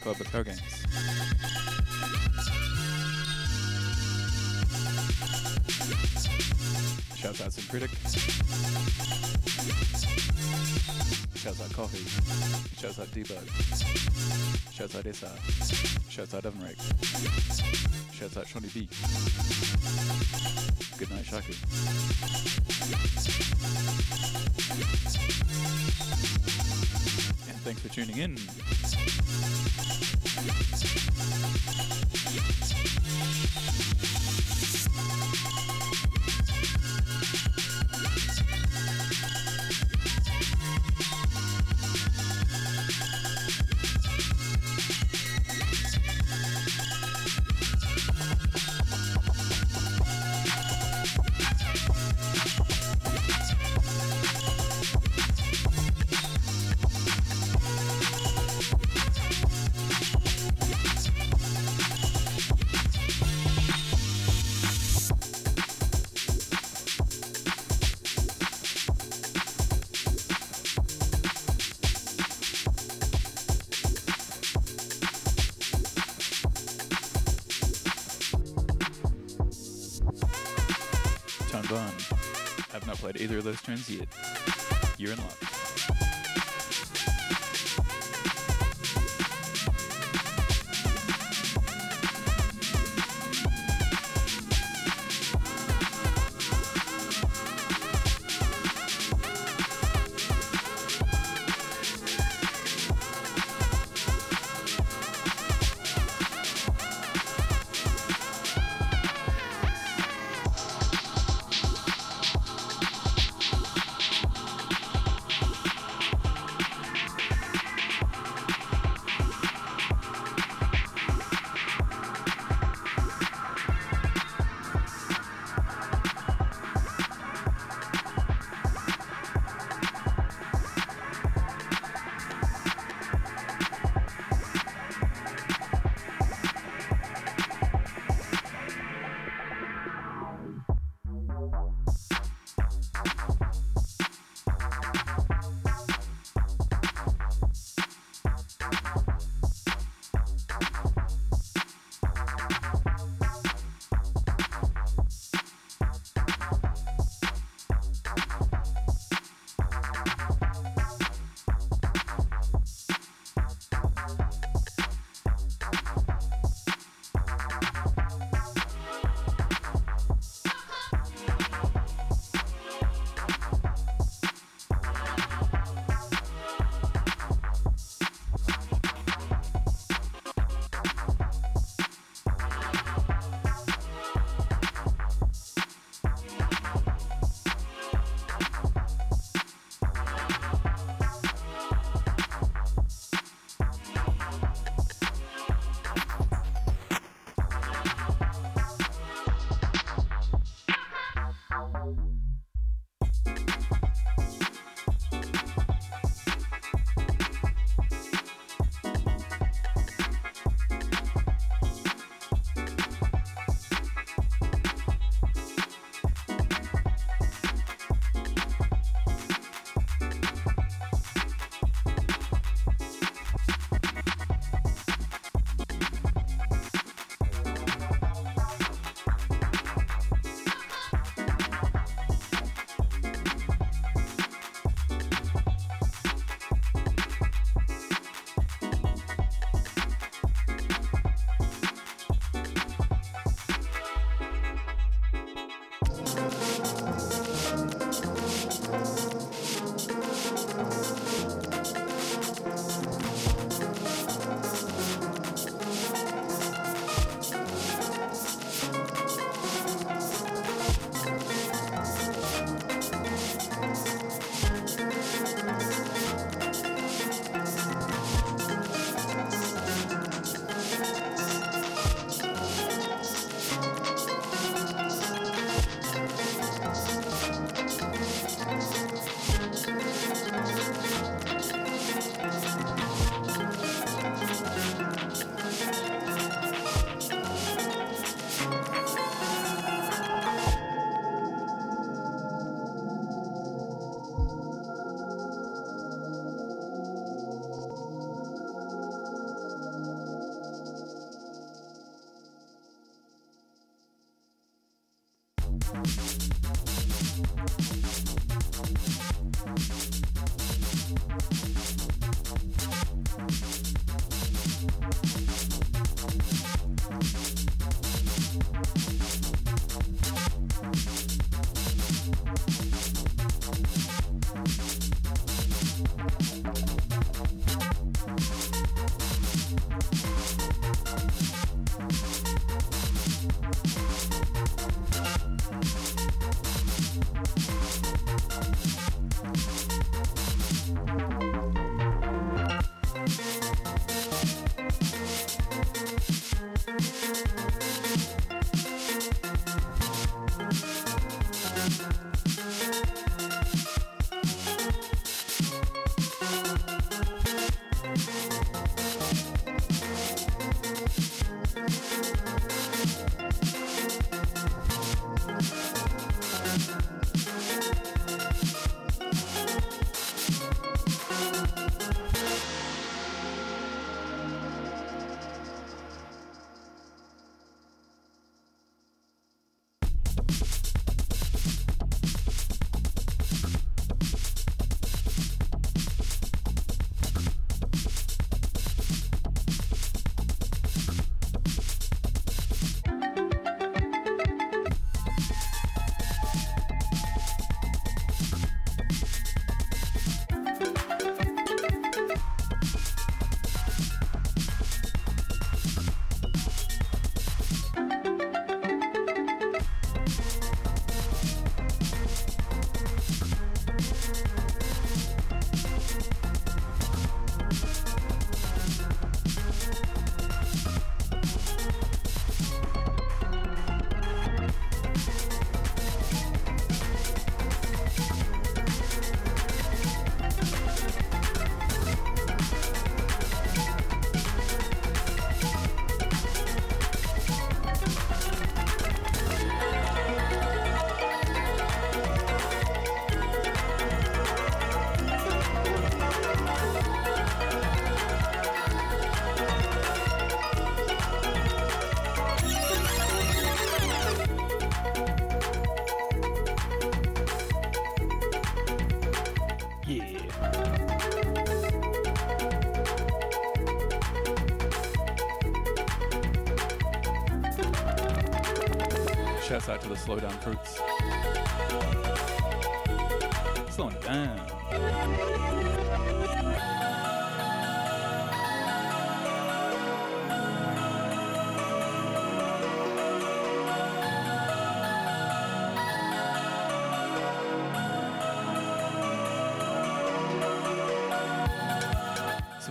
Club with Games. Shouts out to Critic. Shouts out Coffee. Shouts out Debug. Shouts out Issa. Shouts out to Evan Shouts out Shawnee B. Good night, Shaku. And thanks for tuning in. Those turns yet. You're in luck.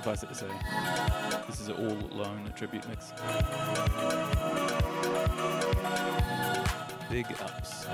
Suffice it to say, this is an all lone tribute mix. Big ups.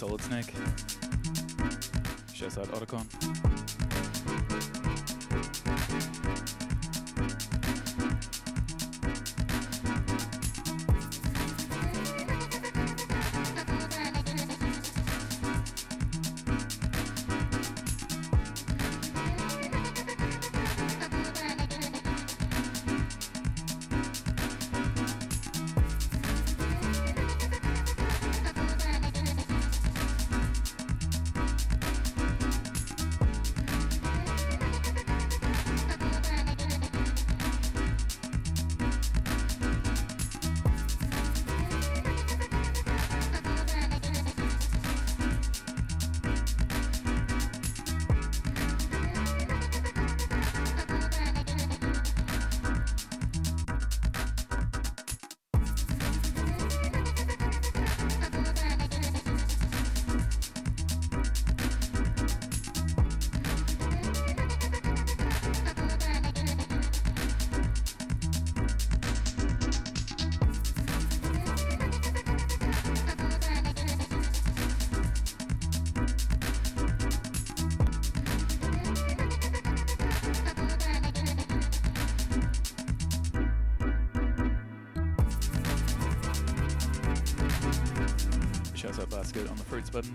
Solid Snake. Shouts out Otacon. Shouts out basket on the fruits button.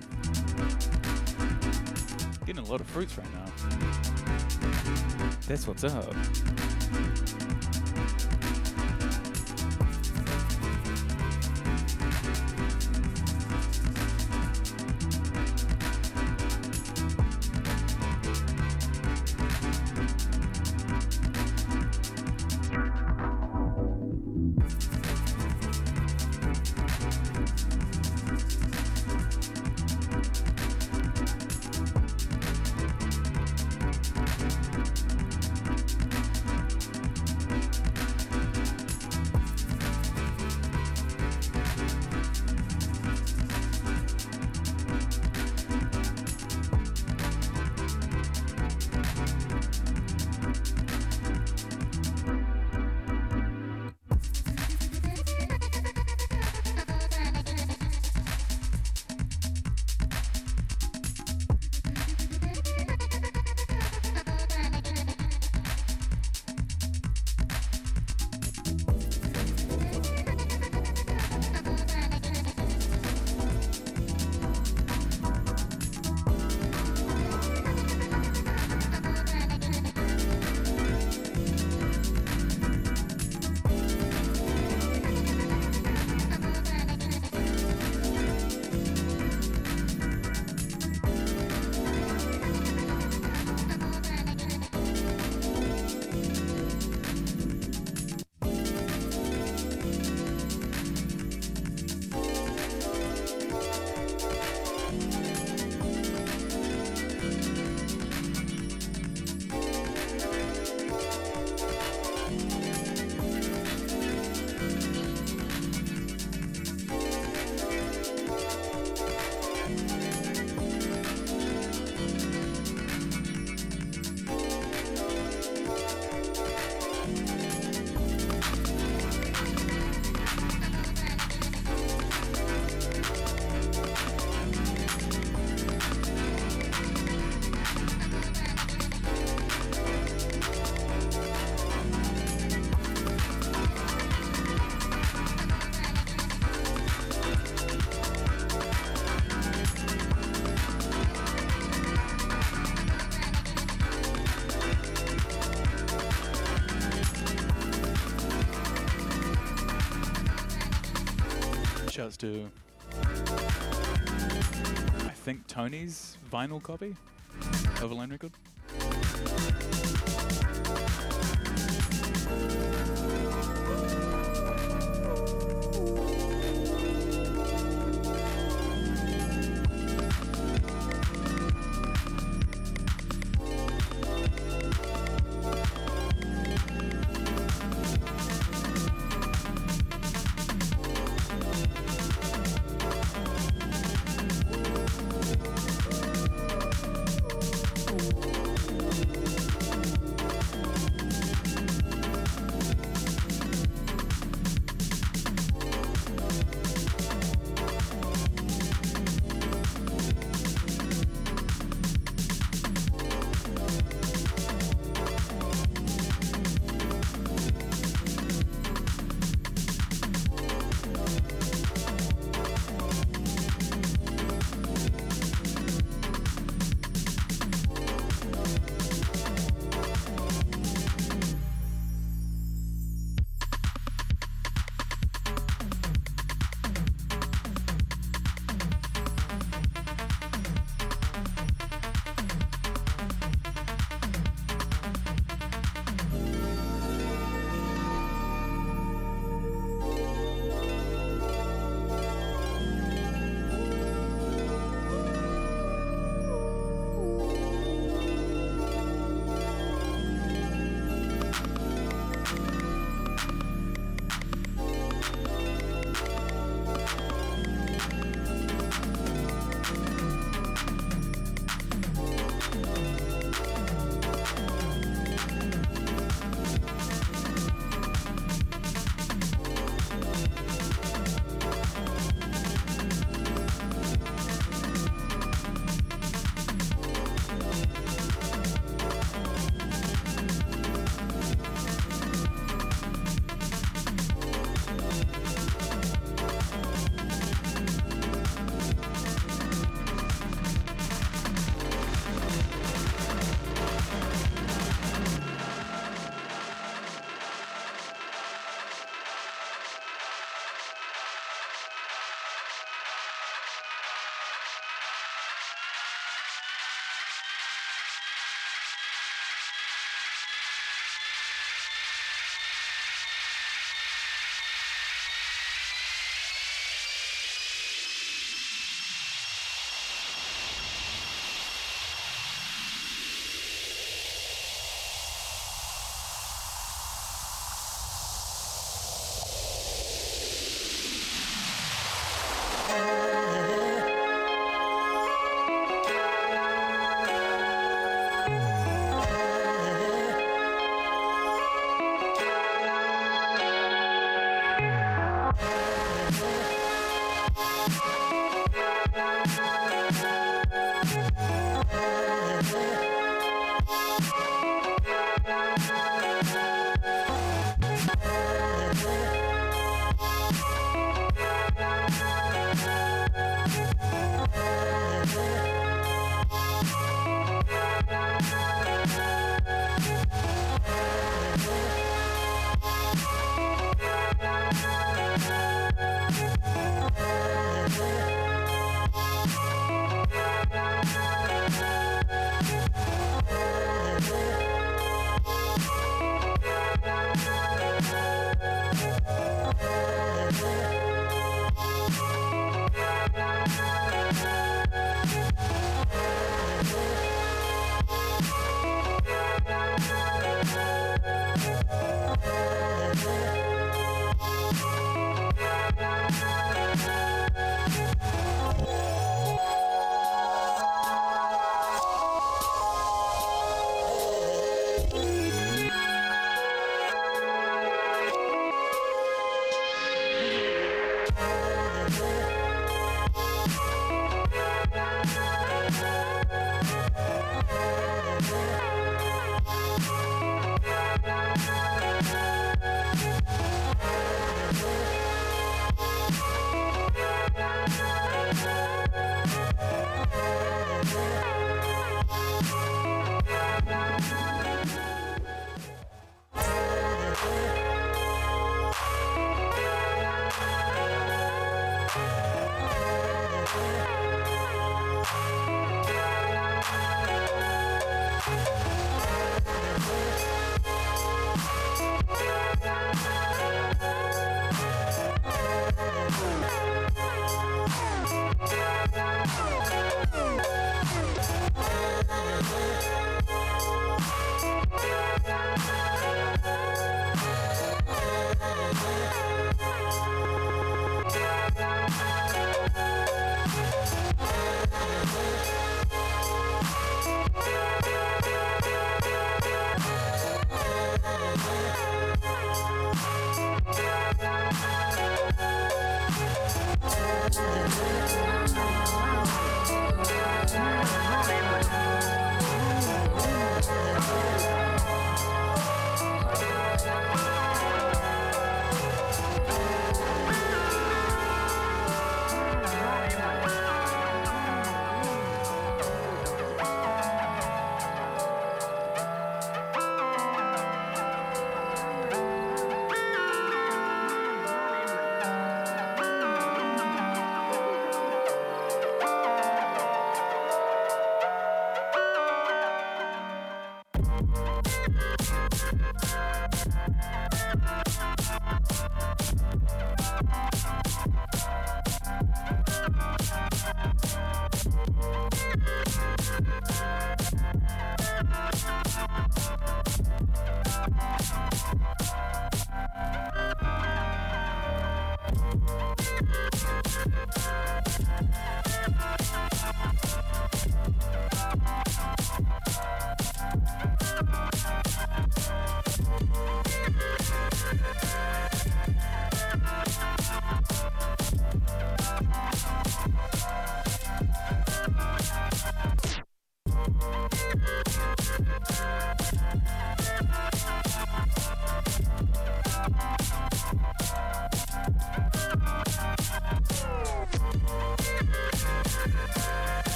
Getting a lot of fruits right now. That's what's up. Shouts to I think Tony's vinyl copy of a Lone record.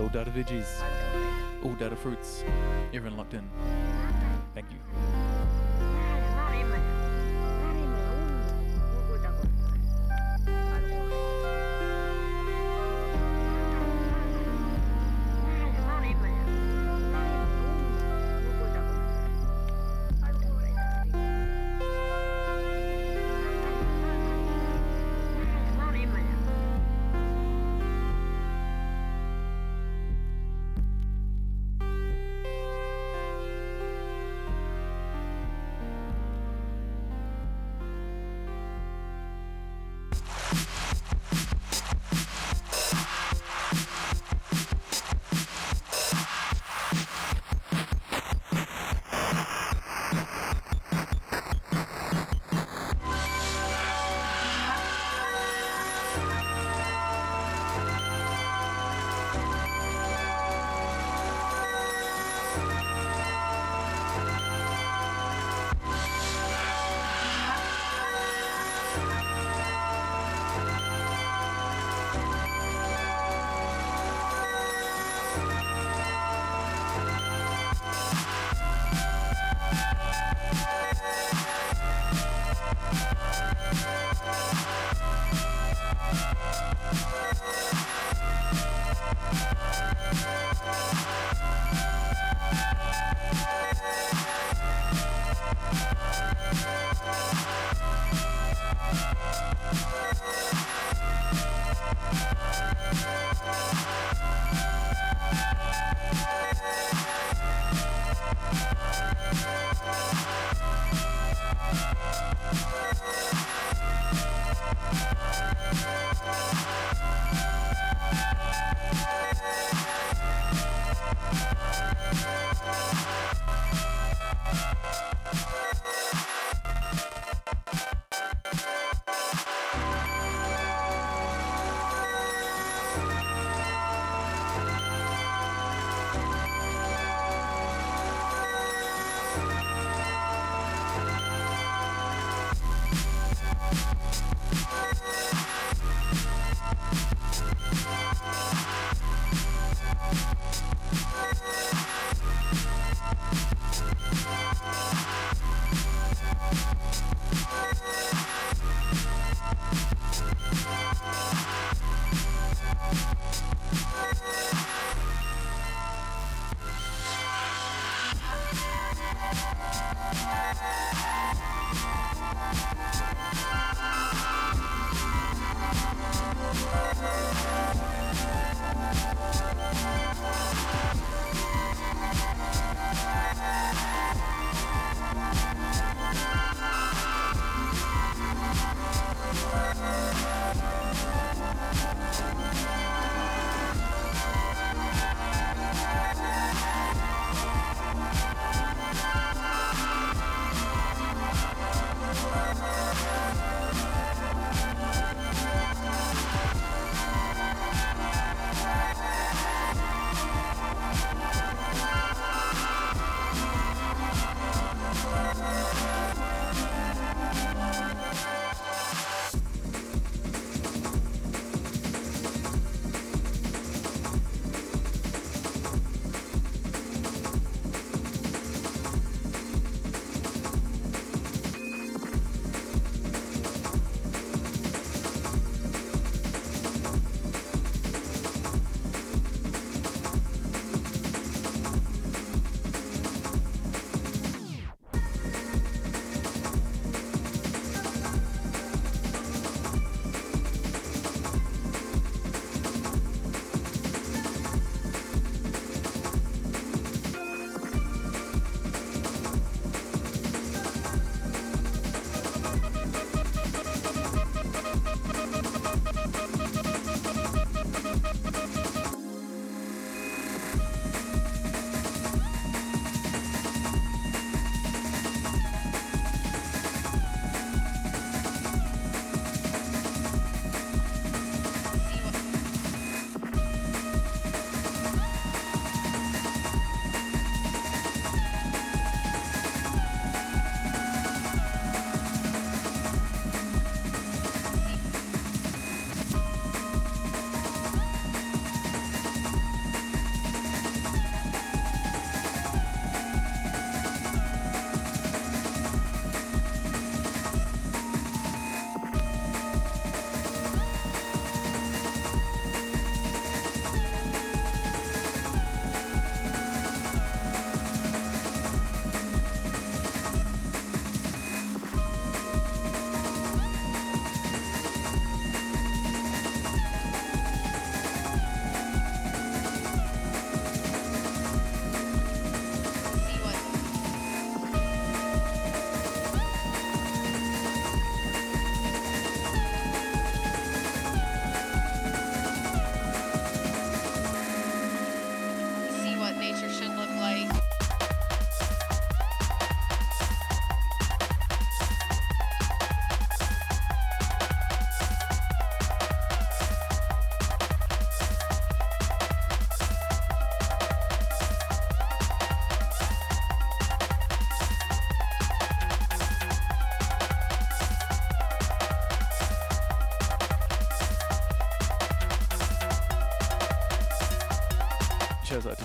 All data veggies, all data fruits, everyone locked in. フフフ。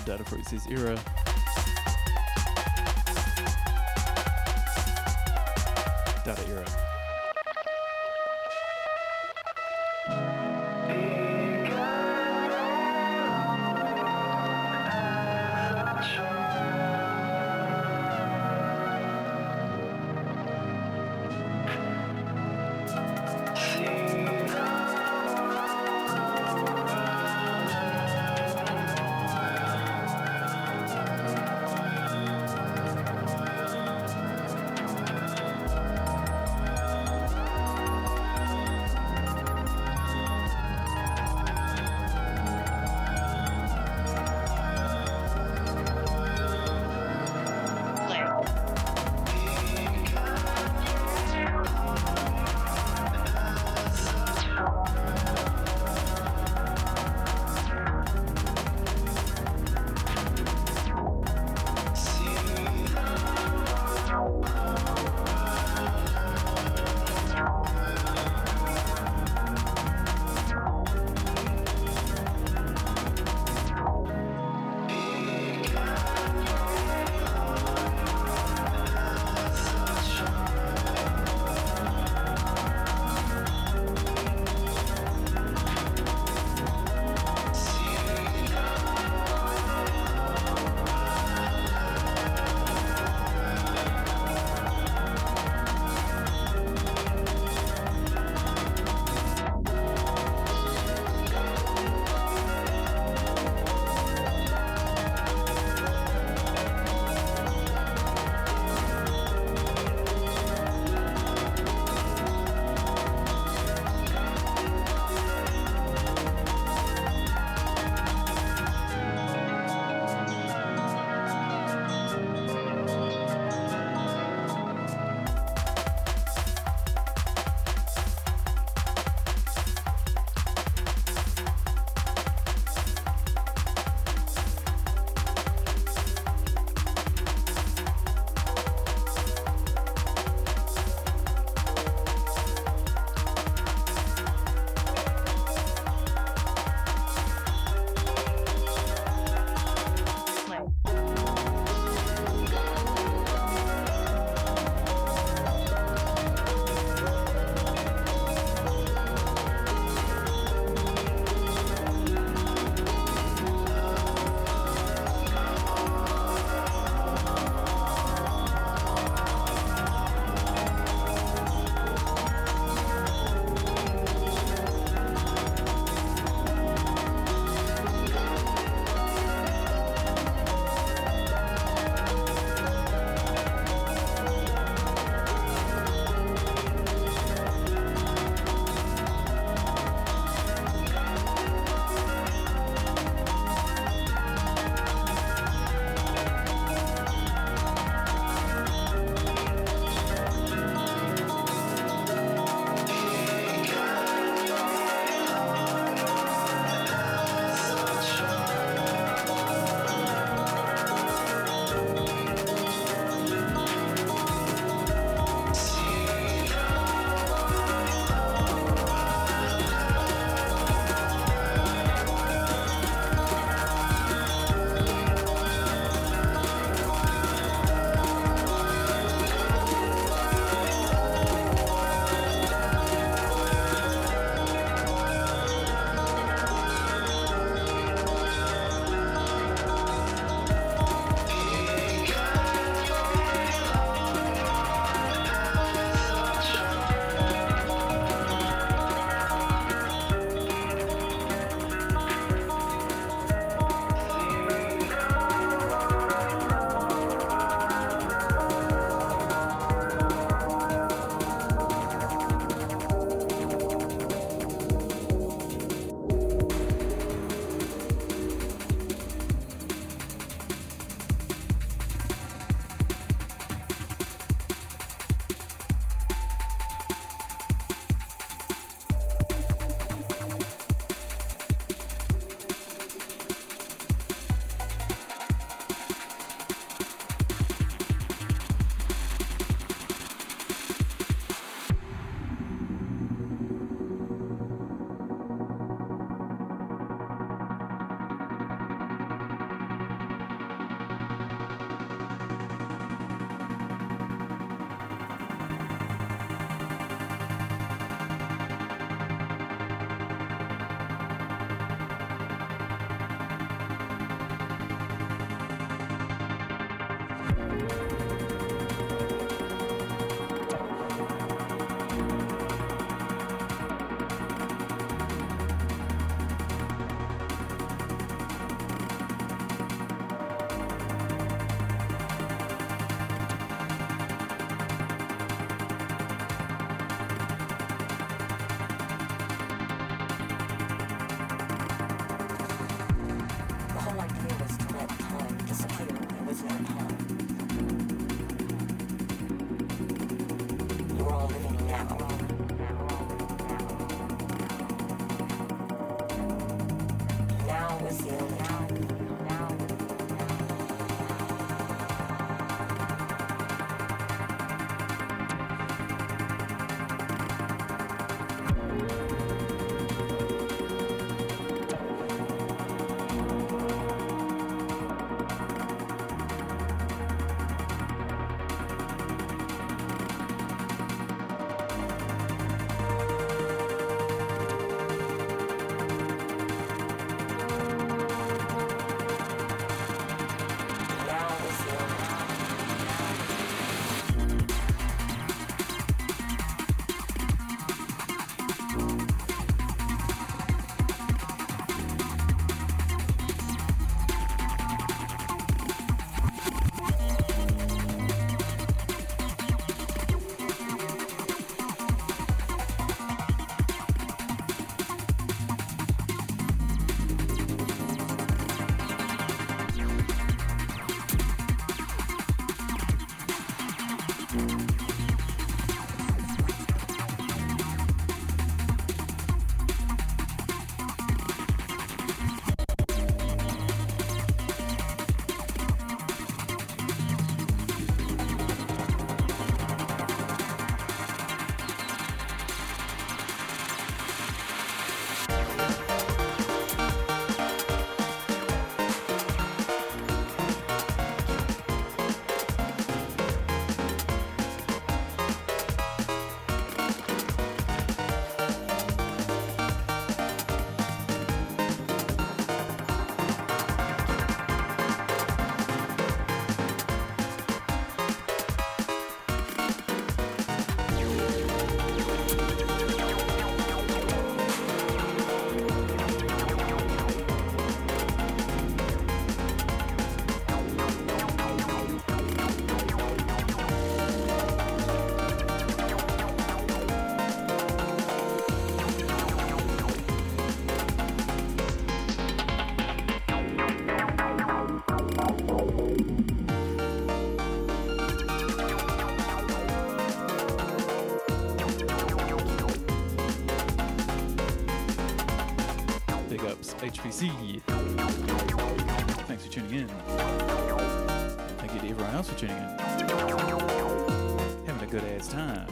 Data Freaks' era. Data era. DC. Thanks for tuning in. Thank you to everyone else for tuning in. Having a good ass time.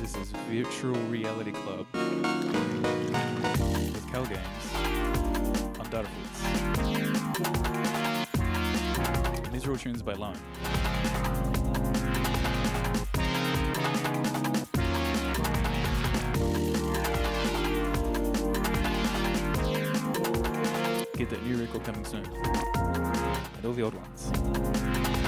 This is Virtual Reality Club with Cal Games on Datafruits. And these are all tunes by Lone. That new record coming soon. And all the old ones.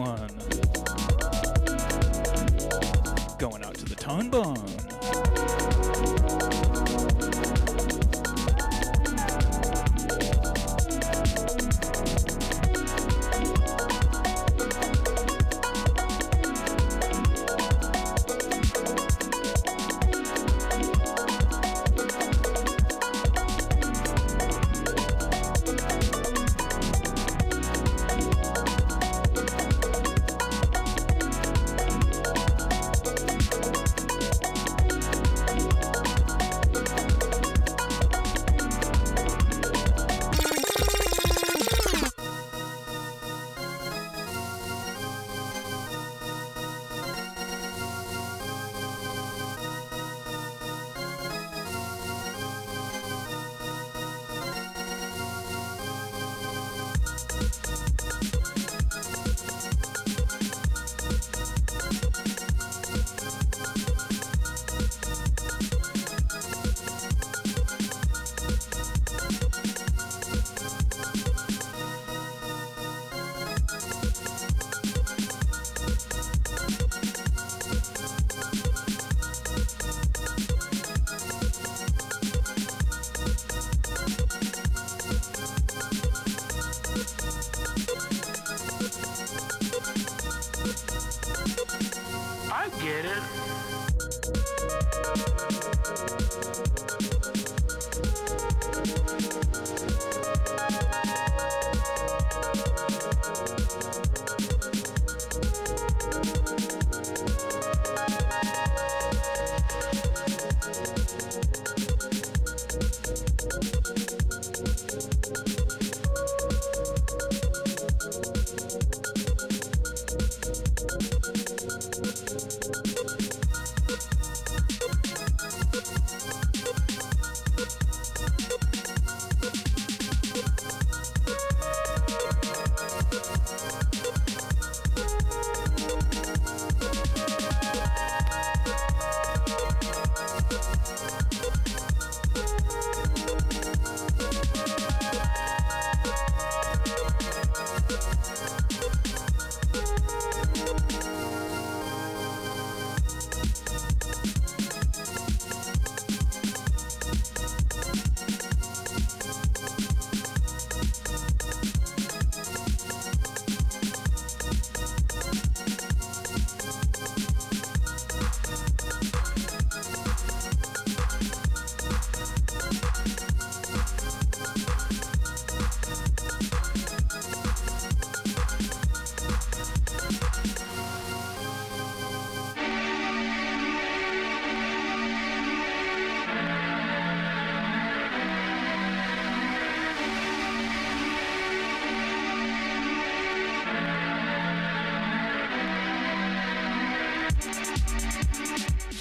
One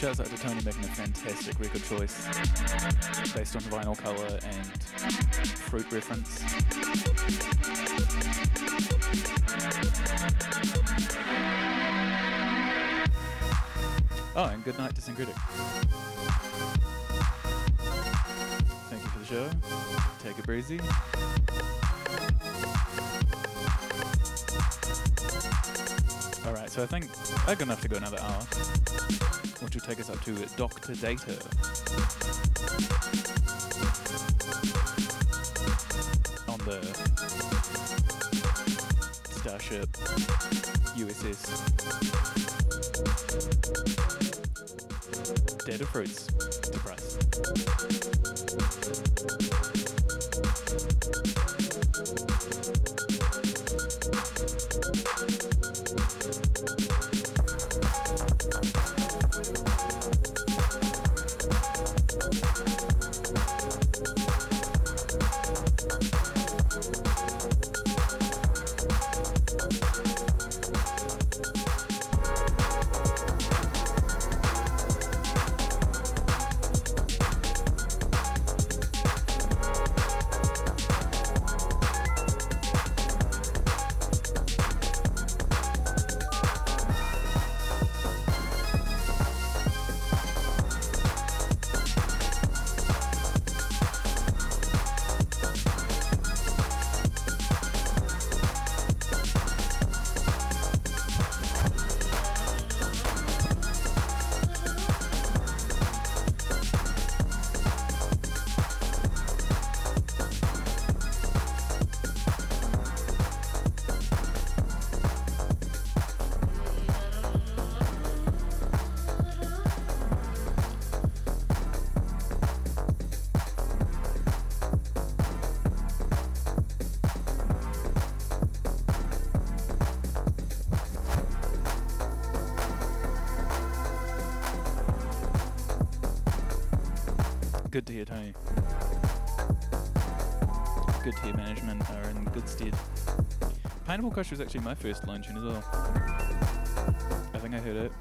Out to Tony making a fantastic record choice based on vinyl color and fruit reference. Oh, and good night to Syncretic. Thank you for the show. Take it breezy. Alright, so I think I'm gonna have to go another hour take us up to Dr. Data. On the Starship USS. Data Fruits to press. Pineapple Crush was actually my first line tune as well. I think I heard it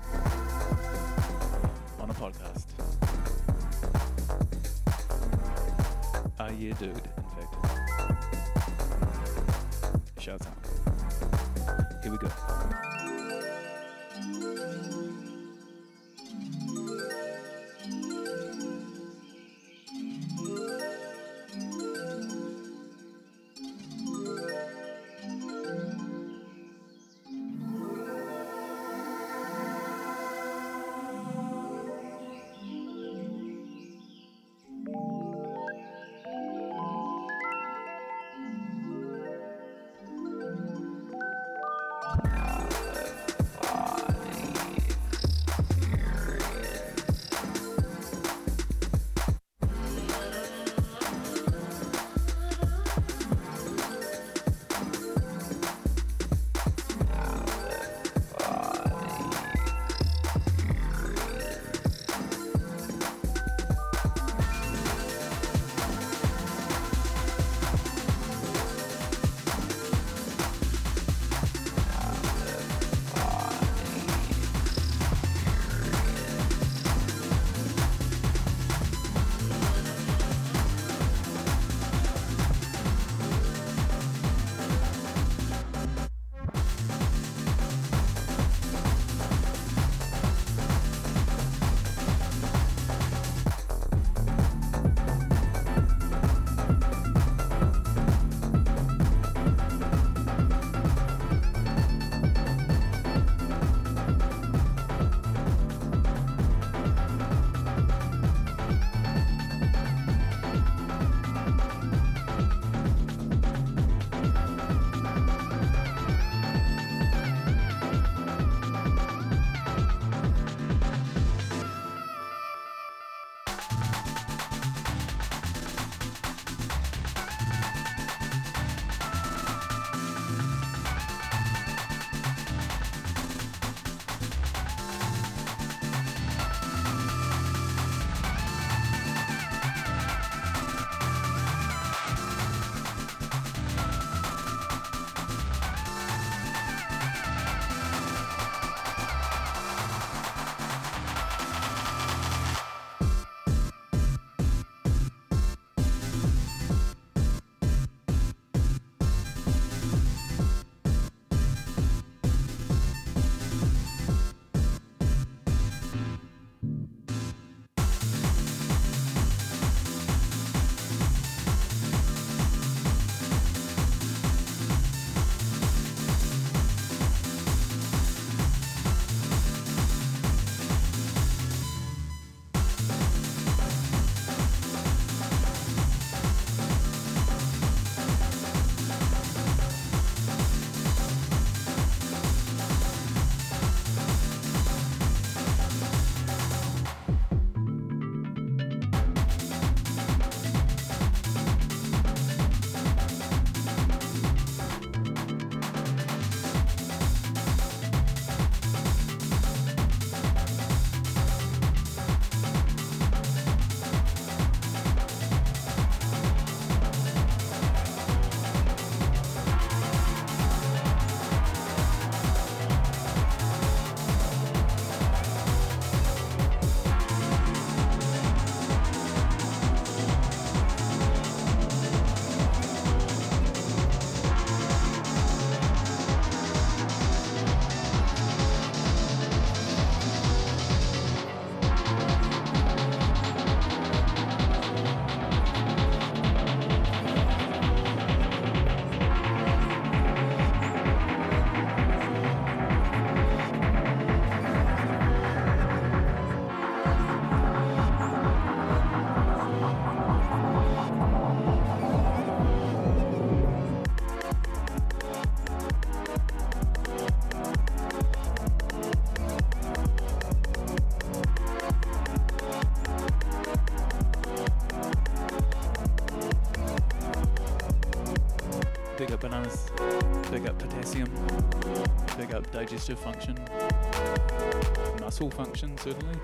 digestive function, muscle function, certainly.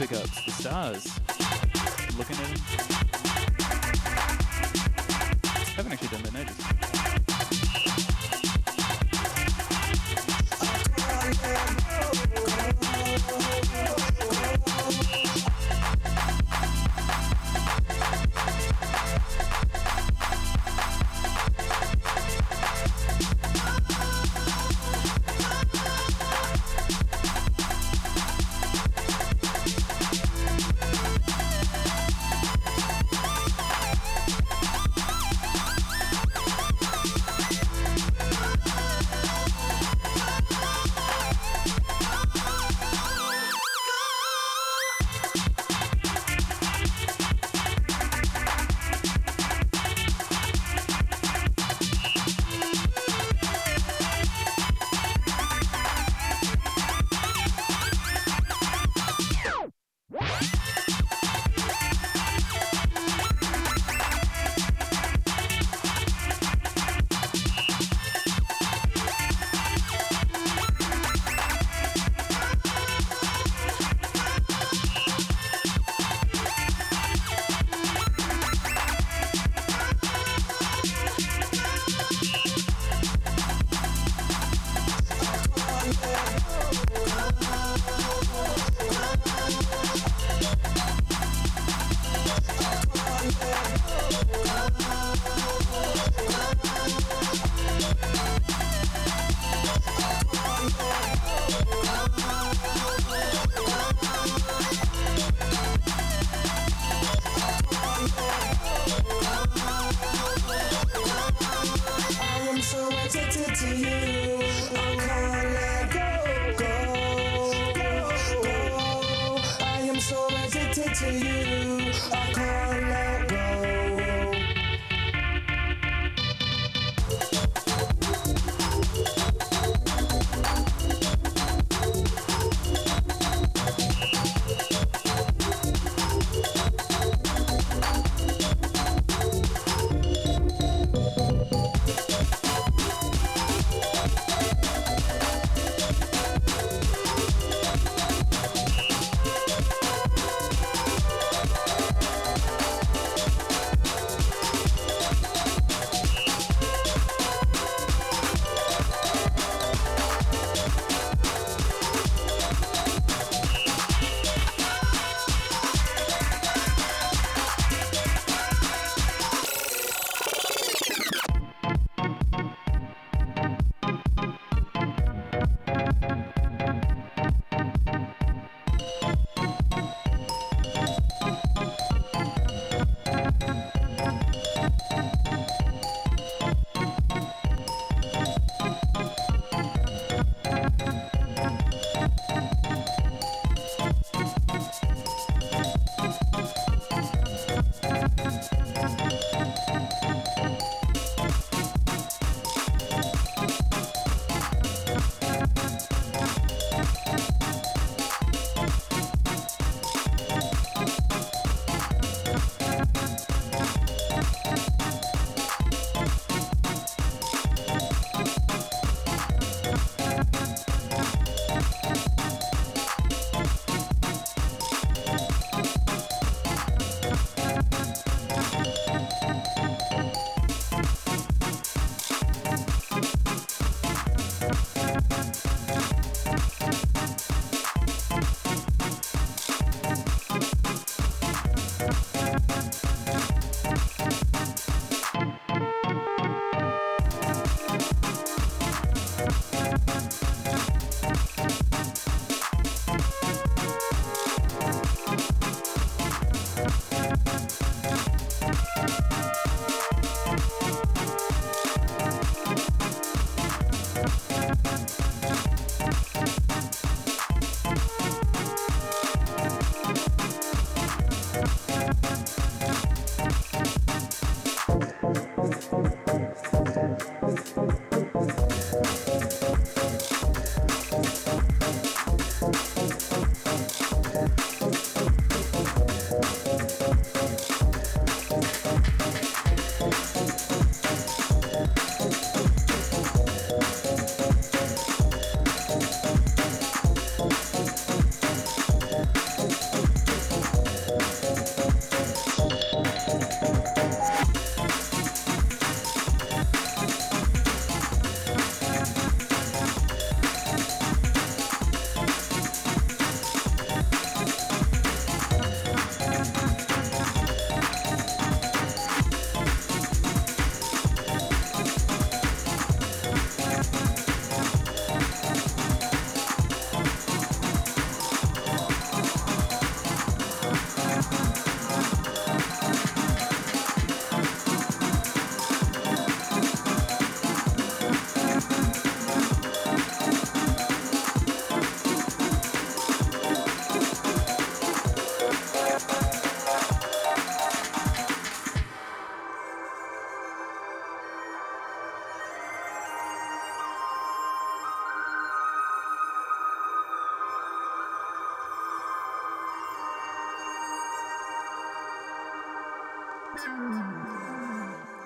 pickups, the stars. Looking at them. Haven't actually done that in.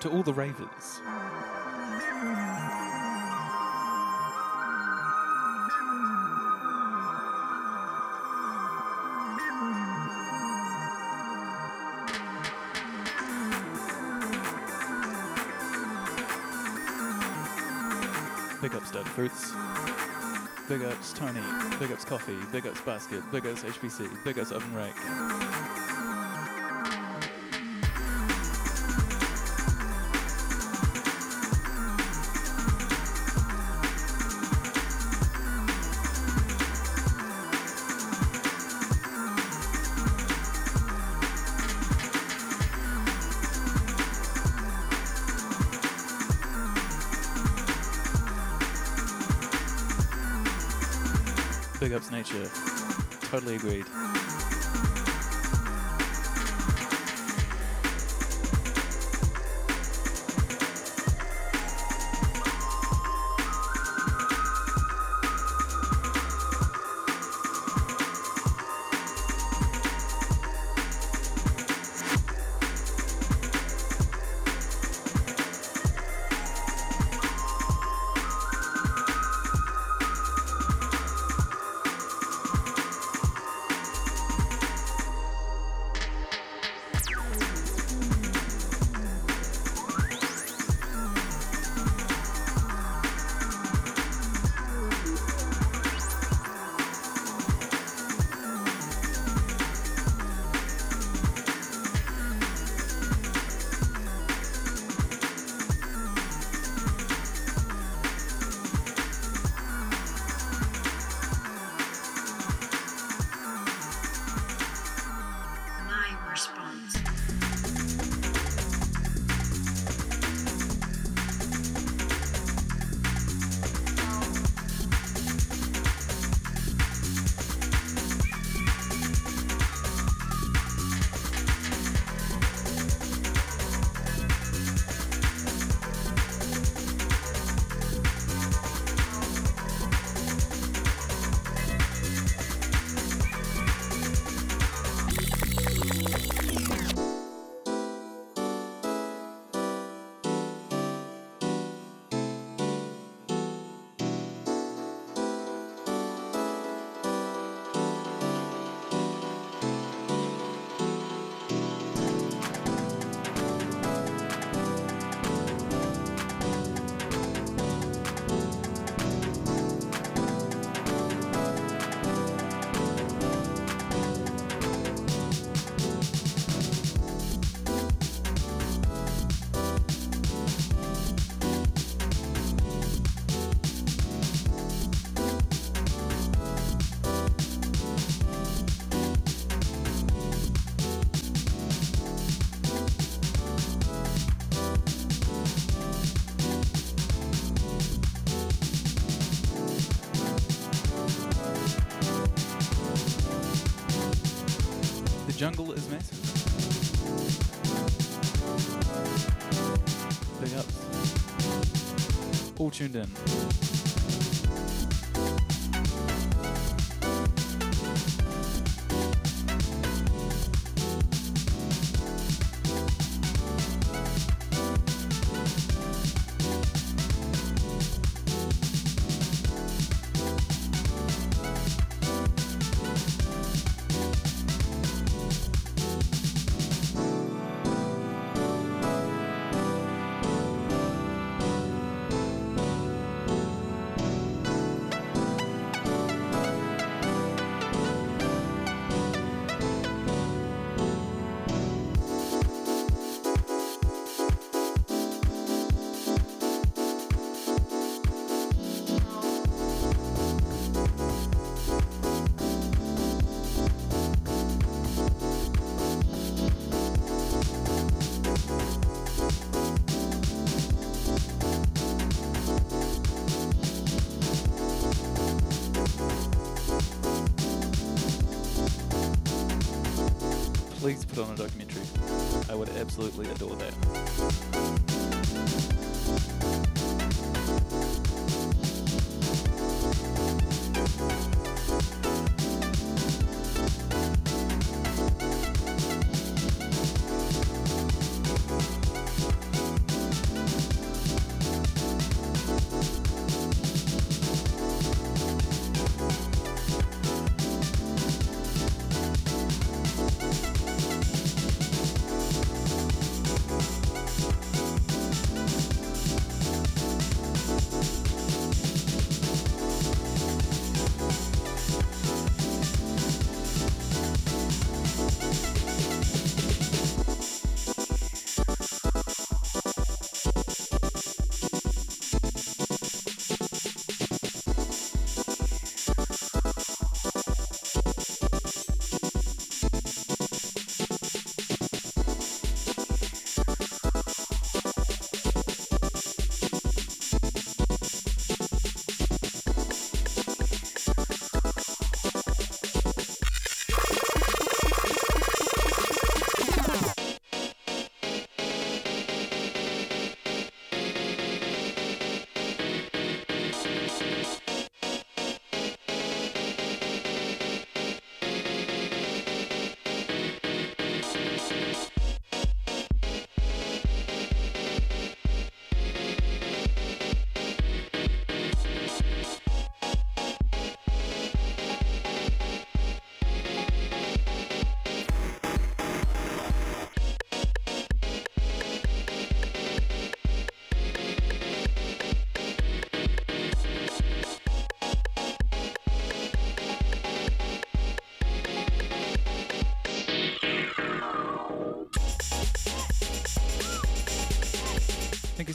To all the ravers. Big ups Datafruits. Big ups Tony. Big ups Coffee. Big ups Basket. Big ups HPC. Big ups Oven Rake. Agreed. Tuned in. Please put on a documentary. I would absolutely adore that.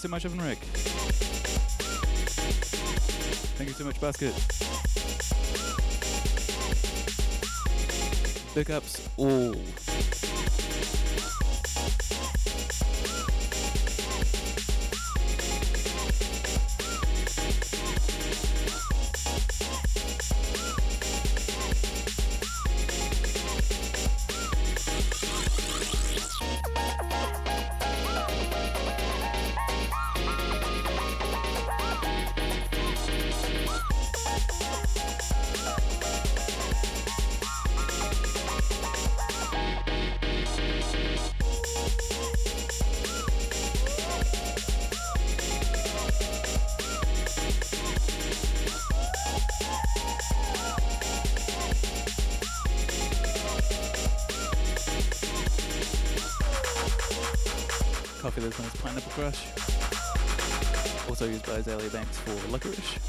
So much, Evan Rick. Thank you so much, Basket. Big ups all. Used by Banks for licorice.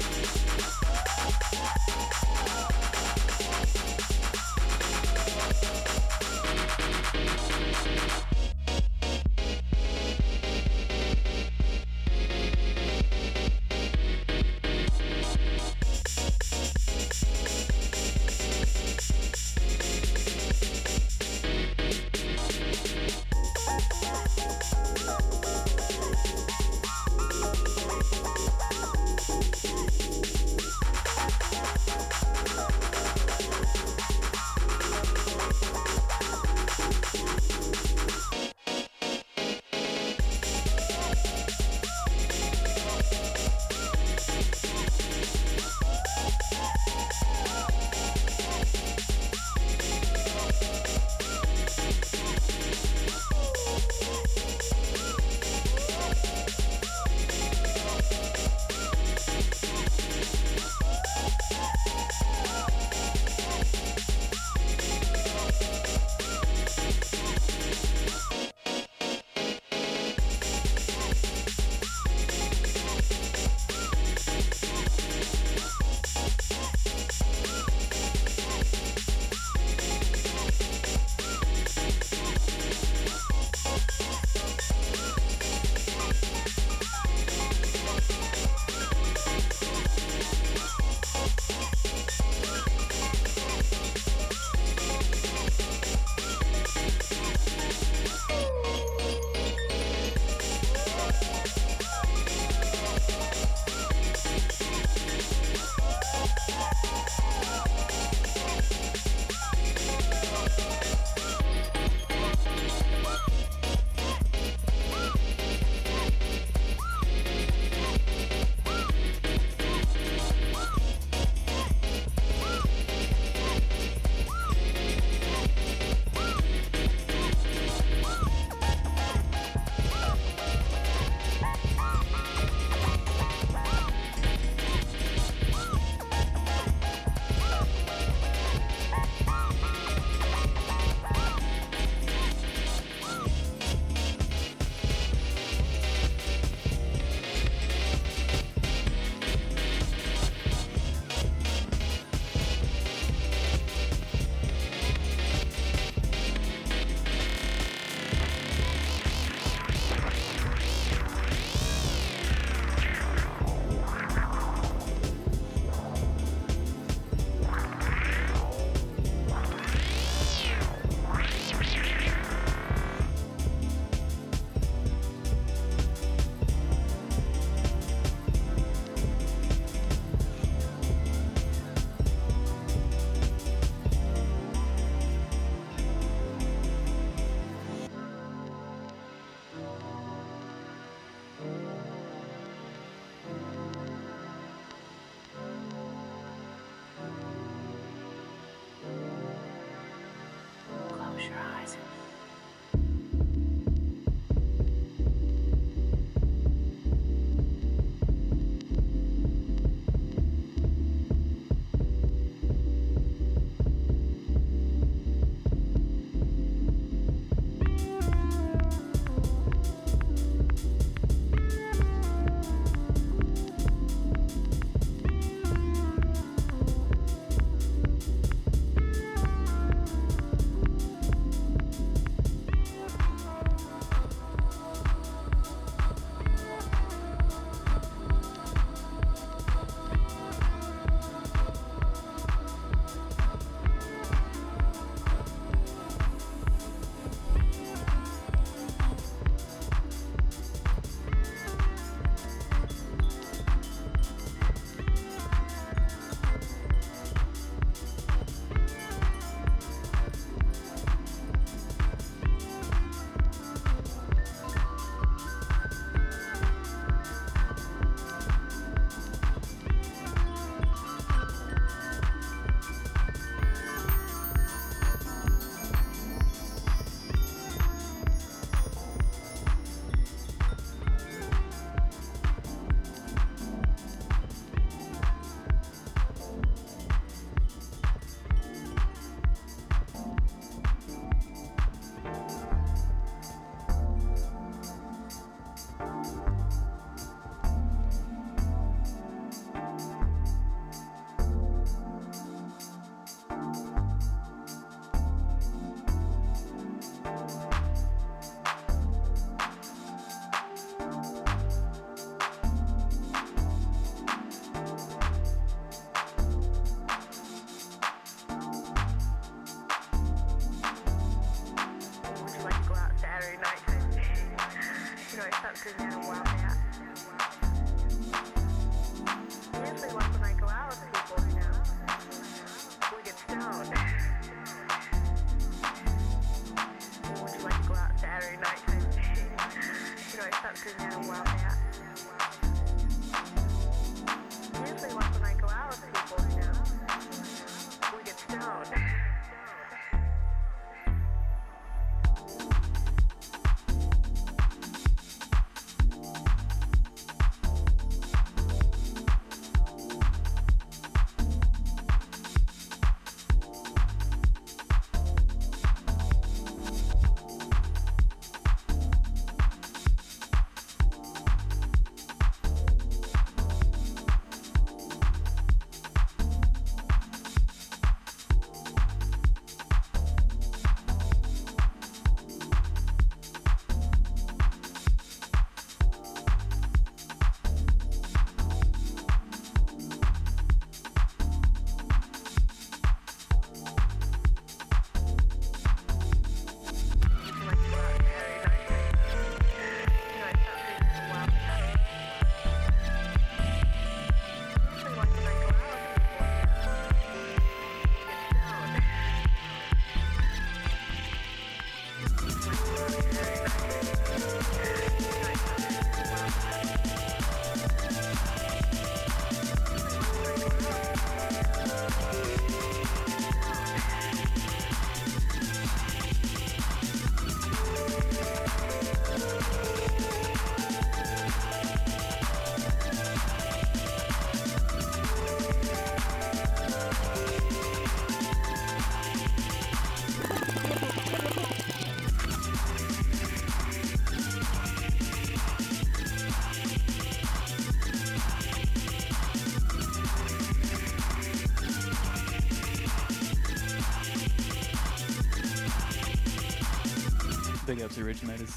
Originators.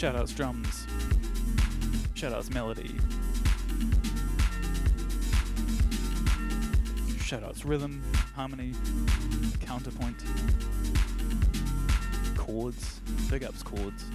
Shoutouts drums. Shoutouts melody. Shoutouts rhythm, harmony, counterpoint, chords, big ups chords.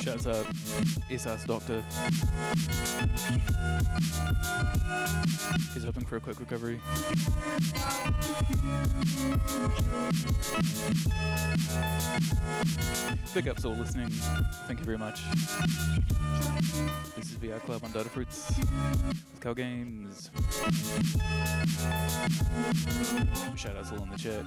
Shouts out SS Doctor. He's hoping for a quick recovery. Big ups all listening. Thank you very much. This is VR Club on Datafruits with Games. Shout out to in the chat.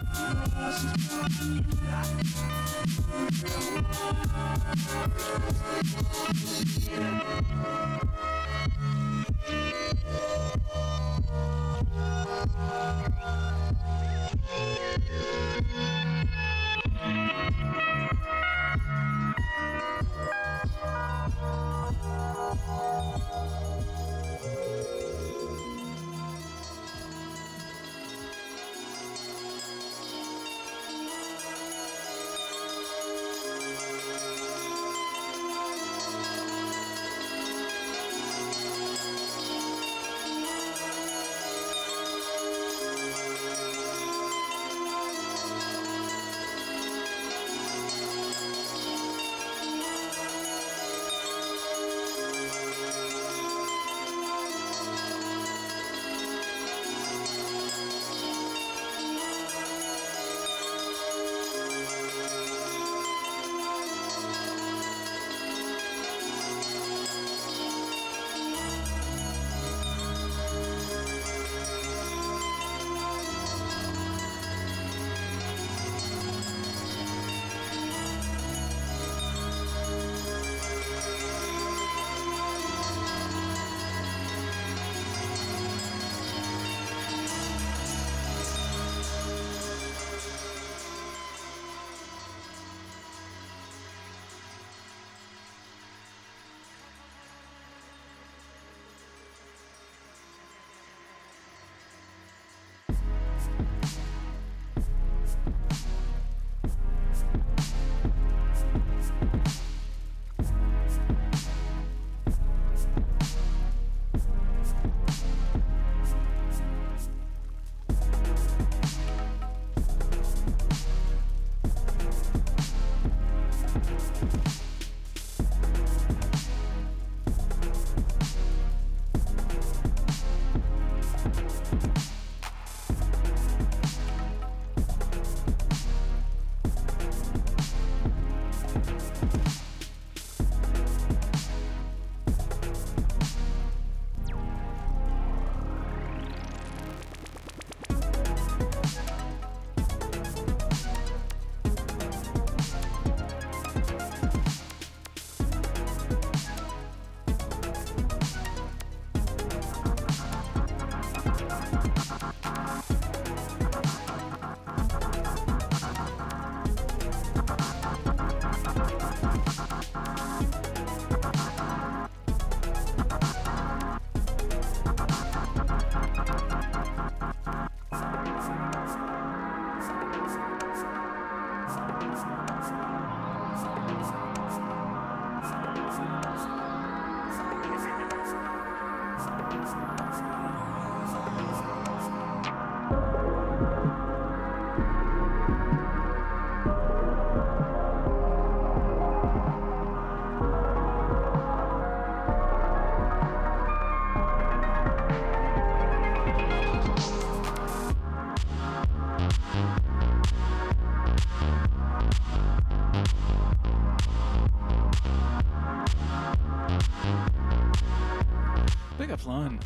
Big up Lone.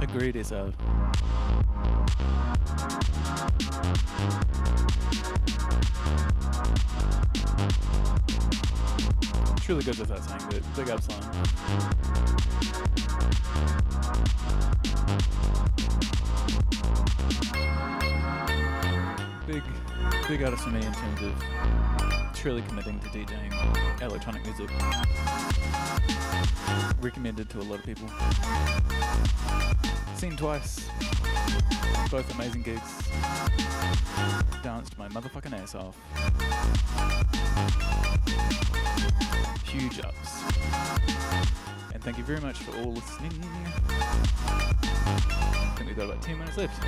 Agreed is out. Really good that that song, but big up Lone. Big, big artist for me in terms of truly committing to DJing electronic music. Recommended to a lot of people. Seen twice. Both amazing gigs. Danced my motherfucking ass off. Huge ups. And thank you very much for all listening. I think we've got about 10 minutes left.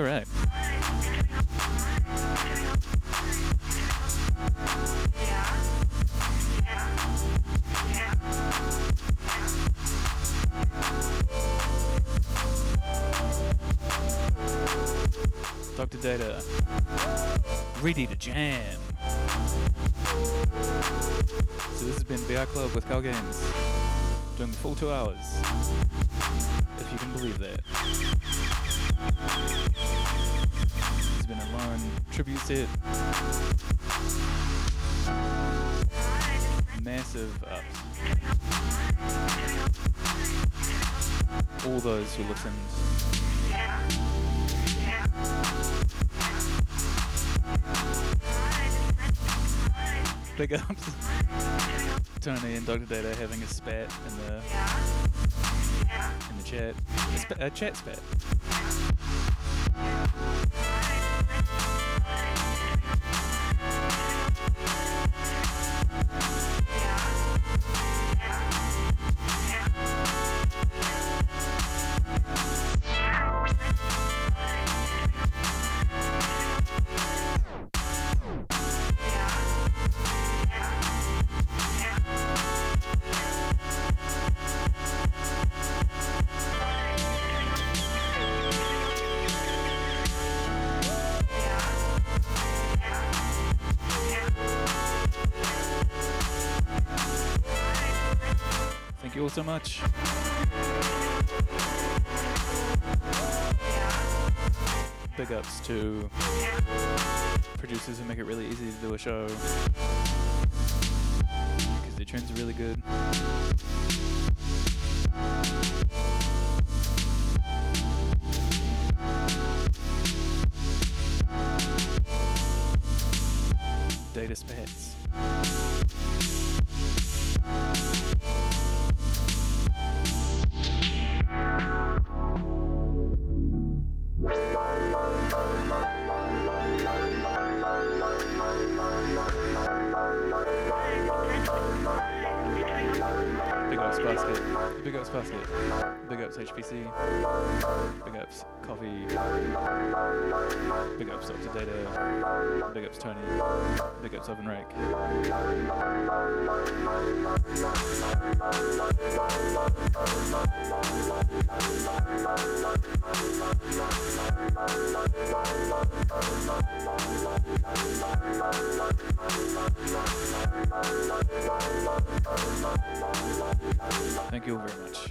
All right. Dr. Data. Ready to jam. So this has been VR Club with Calgames. Doing the full two hours. If you can believe that. Long tribute set. Massive ups. All those who listened. Big ups. Tony and Dr. Data having a spat in the in the chat. A, spa- a chat spat. Show. Because their tunes are really good. Big ups up to data. Big ups Tony. Big ups oven rack. Thank you very much.